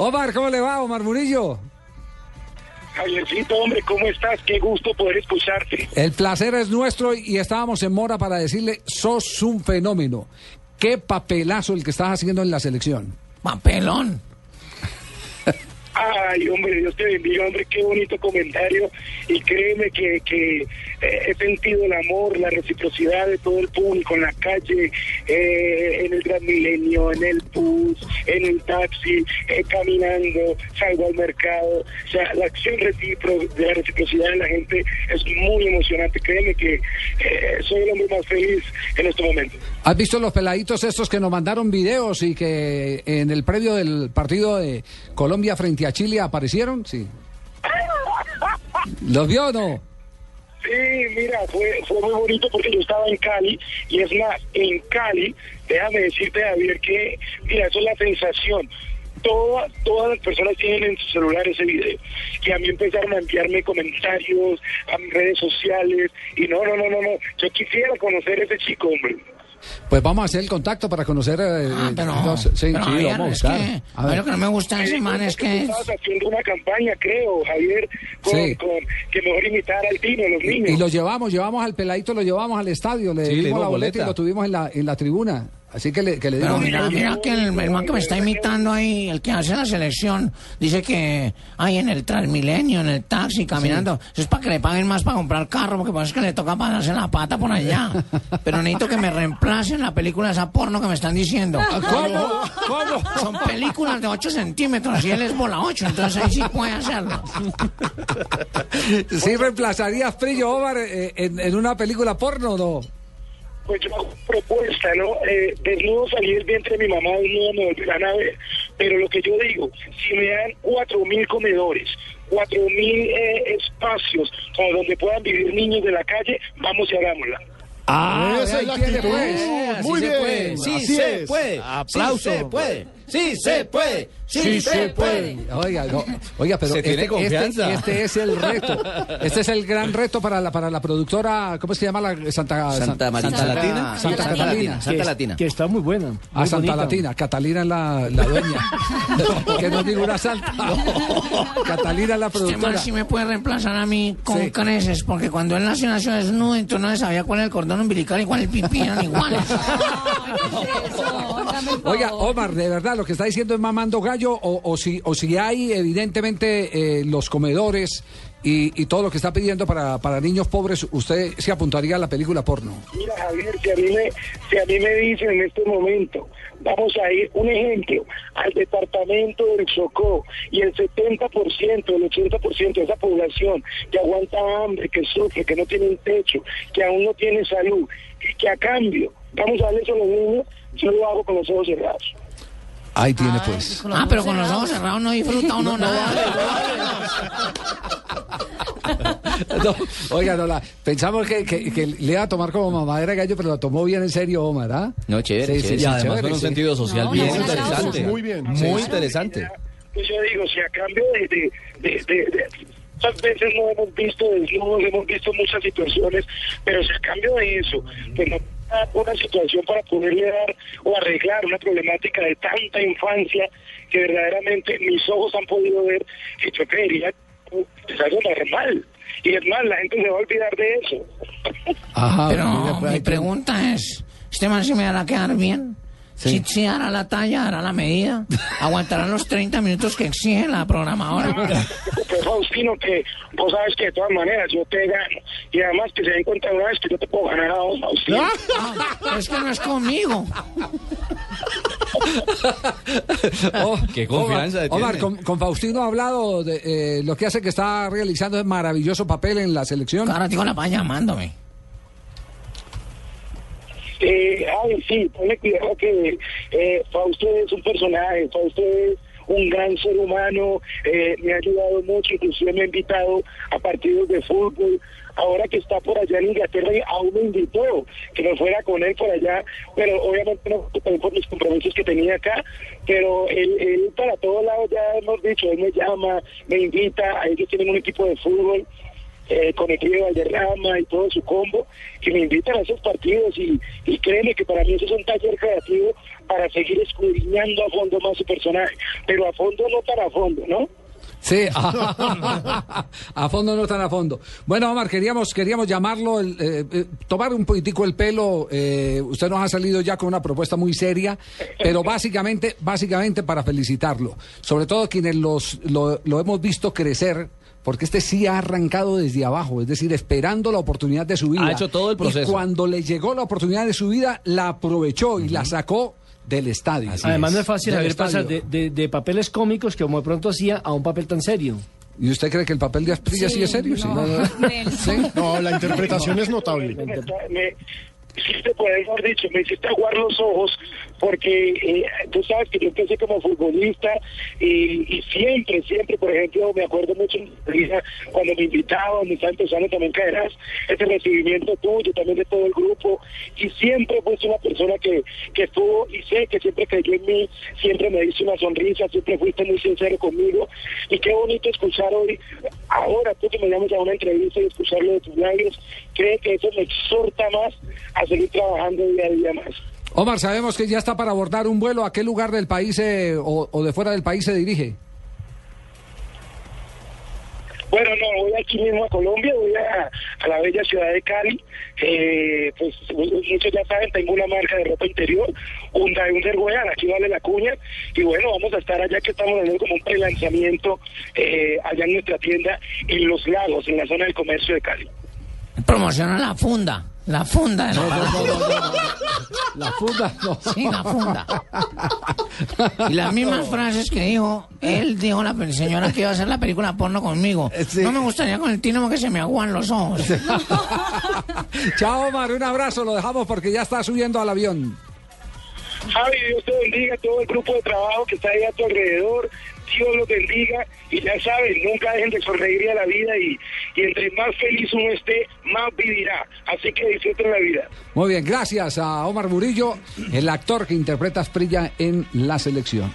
Omar, ¿cómo le va, Omar Murillo? Javiercito, hombre, ¿cómo estás? Qué gusto poder escucharte. El placer es nuestro y estábamos en Mora para decirle, sos un fenómeno. Qué papelazo el que estás haciendo en la selección. Papelón. Ay, hombre, Dios te bendiga, hombre, qué bonito comentario. Y créeme que, eh, he sentido el amor, la reciprocidad de todo el público en la calle, eh, en el Gran Milenio, en el bus, en el taxi, eh, caminando, salgo al mercado. O sea, la acción recipro de la reciprocidad de la gente es muy emocionante. Créeme que soy el hombre más feliz en este momento. ¿Has visto los peladitos estos que nos mandaron videos y que en el previo del partido de Colombia frente a Chile aparecieron? Sí. ¿Los vio o no? Sí, mira, fue, fue muy bonito porque yo estaba en Cali y es más, en Cali, déjame decirte, Javier, que, mira, eso es la sensación. Todas, todas las personas tienen en su celular ese video. Y a mí empezaron a enviarme comentarios a mis redes sociales. Y no, no, no, no, no. Yo quisiera conocer a ese chico, hombre. Pues vamos a hacer el contacto para conocer. eh, Ah, pero, dos- sí, pero, sí, Javier, vamos a es buscar. que, A a ver, lo que no me gusta de ese man es que Estabas haciendo una campaña, creo, Javier, con, Sí. con que mejor imitar al Tino, los Y, niños. y lo llevamos, llevamos al peladito, lo llevamos al estadio, le Sí, le dimos dimos la boleta, boleta. y lo tuvimos en la, en la tribuna. Así que le, que le Pero dimos. mira, mira que el, man que me está imitando ahí, el que hace la selección, dice que hay en el Transmilenio, en el taxi, caminando. Eso es para que le paguen más para comprar carro, porque pasa es que le toca pasarse la pata por allá. Pero necesito que me reemplacen la película esa porno que me están diciendo. ¿Cómo? ¿Cómo? Son películas de 8 centímetros y él es bola 8, entonces ahí sí puede hacerlo. ¿Sí reemplazarías Frillo Omar eh, en, en una película porno o no? Pues yo hago propuesta, ¿no? Eh, desnudo salí del vientre de mi mamá, desnudo me volverán a ver. Pero lo que yo digo, si me dan cuatro mil comedores, cuatro mil eh, espacios para donde puedan vivir niños de la calle, vamos y hagámosla. Ah, Esa es la actitud. pues. Muy se bien, puede, sí así se es. puede, Aplauso. sí se puede, sí se puede, sí, Sí se, se puede. Oiga, no, oiga, pero Se este, tiene este- confianza. este es el reto. Este es el gran reto para la, para la productora, ¿cómo es que llama la Santa, Santa Marita. Santa, Latina. Santa Santa Catalina. Santa Latina. Que está muy buena. A muy Santa bonita. Latina, Catalina es la, la dueña. que no digo una santa. Catalina es la Este man productora. sí me puede reemplazar a mí con Sí. creces, porque cuando él nació, nació desnudo, entonces no se sabía cuál era el cordón umbilical y cuál el pipí, eran iguales. Oiga, Omar, de verdad, lo que está diciendo es mamando gallo, o, o si, o si hay evidentemente eh, los comedores y, y todo lo que está pidiendo para, para niños pobres, usted se apuntaría a la película porno. Mira, Javier, si a mí me, si a mí me dicen en este momento, vamos a ir, un ejemplo, al departamento del Chocó y el 70%, el 80% de esa población que aguanta hambre, que sufre, que no tiene un techo, que aún no tiene salud y que a cambio vamos a darle eso a los niños, yo lo hago con los ojos cerrados. Ahí tiene pues. Ah, pero con los ojos cerrados no disfruta uno nada. No, oiga, no, la- pensamos que, que- que le iba a tomar como mamadera de gallo, pero la tomó bien en serio, Omar, ¿ah? No, chévere, Sí, sí, chévere. sí, Y además chévere, con un sí. sentido social No, bien interesante. Muy bien. Muy Sí. interesante. Pues yo digo, si a cambio de, de, de, de- de- muchas veces no hemos visto desnudos, hemos visto muchas situaciones, pero si a cambio de eso, pues no una situación para poderle dar o arreglar una problemática de tanta infancia que verdaderamente mis ojos han podido ver, que yo creería que es algo normal. Y es más, la gente se va a olvidar de eso. Ajá, Pero mira, pues, mi pregunta es, ¿este man se me hará quedar bien? Sí. Si, si hará la talla, hará la medida, aguantará los 30 minutos que exige la programadora. Pues Faustino, que vos sabes que de todas maneras yo te gano. Y además que se den cuenta una vez que yo te puedo ganar a vos, Faustino. Ah, es que no es conmigo. Oh, Qué confianza Omar, Omar, con, con Faustino ha hablado de eh, lo que hace que está realizando es maravilloso papel en la selección. Ahora digo la paya llamándome. Eh, ay, sí, ponle cuidado que eh, Fausto es un personaje, Fausto es un gran ser humano, eh, me ha ayudado mucho, inclusive me ha invitado a partidos de fútbol. Ahora que está por allá en Inglaterra, aún me invitó que me fuera con él por allá, pero obviamente no por mis compromisos que tenía acá, pero él, él para todos lados ya hemos dicho, él me llama, me invita, ellos tienen un equipo de fútbol eh, con el de Valderrama y todo su combo, que me invitan a esos partidos y, y créeme que para mí eso es un taller creativo para seguir escudriñando a fondo más su personaje, pero a fondo no tan a fondo, ¿no? Sí, a, fondo no tan a fondo. Bueno, Omar, queríamos, queríamos llamarlo, eh, eh, tomar un poquitico el pelo. Eh, usted nos ha salido ya con una propuesta muy seria, pero básicamente, básicamente para felicitarlo. Sobre todo quienes los, lo, lo hemos visto crecer porque este sí ha arrancado desde abajo, es decir, esperando la oportunidad de su vida. Ha hecho todo el proceso. Y cuando le llegó la oportunidad de su vida, la aprovechó y la sacó del estadio. Además, no es fácil ver pasar de, de, papeles cómicos que como de pronto hacía a un papel tan serio. ¿Y usted cree que el papel de Asprilla sí, es serio? No, la interpretación es notable hiciste, por mejor dicho, me hiciste aguar los ojos porque eh, tú sabes que yo empecé como futbolista y, siempre, siempre, por ejemplo, me acuerdo mucho cuando me invitaban, me estaba empezando también caerás, este recibimiento tuyo, también de todo el grupo y siempre fuiste una persona que, que estuvo y sé que siempre creyó en mí, siempre me hizo una sonrisa, siempre fuiste muy sincero conmigo y qué bonito escuchar hoy, ahora tú que me llamas a una entrevista y escucharlo de tus labios, cree que eso me exhorta más seguir trabajando día a día más. Omar, sabemos que ya está para abordar un vuelo. ¿A qué lugar del país eh, o, de fuera del país se dirige? Bueno, no, voy aquí mismo a Colombia, voy a, la bella ciudad de Cali. Eh, pues muchos ya saben, tengo una marca de ropa interior, un Underwear, aquí vale la cuña. Y bueno, vamos a estar allá que estamos haciendo como un pre-lanzamiento eh, allá en nuestra tienda en Los Lagos, en la zona del comercio de Cali. Promociona la funda. La funda. No, La funda, no. Sí, la funda. Y las mismas frases que dijo, él dijo la señora que iba a hacer la película porno conmigo. No me gustaría con el tino que se me aguan los ojos. Chao, Omar, un abrazo, lo dejamos porque ya está subiendo al avión. Javi, Dios te bendiga, todo el grupo de trabajo que está ahí a tu alrededor. Dios los bendiga y ya saben, nunca dejen de sonreír a la vida y, y entre más feliz uno esté, más vivirá. Así que disfruten la vida. Muy bien, gracias a Omar Murillo, el actor que interpreta a Sprilla en la selección.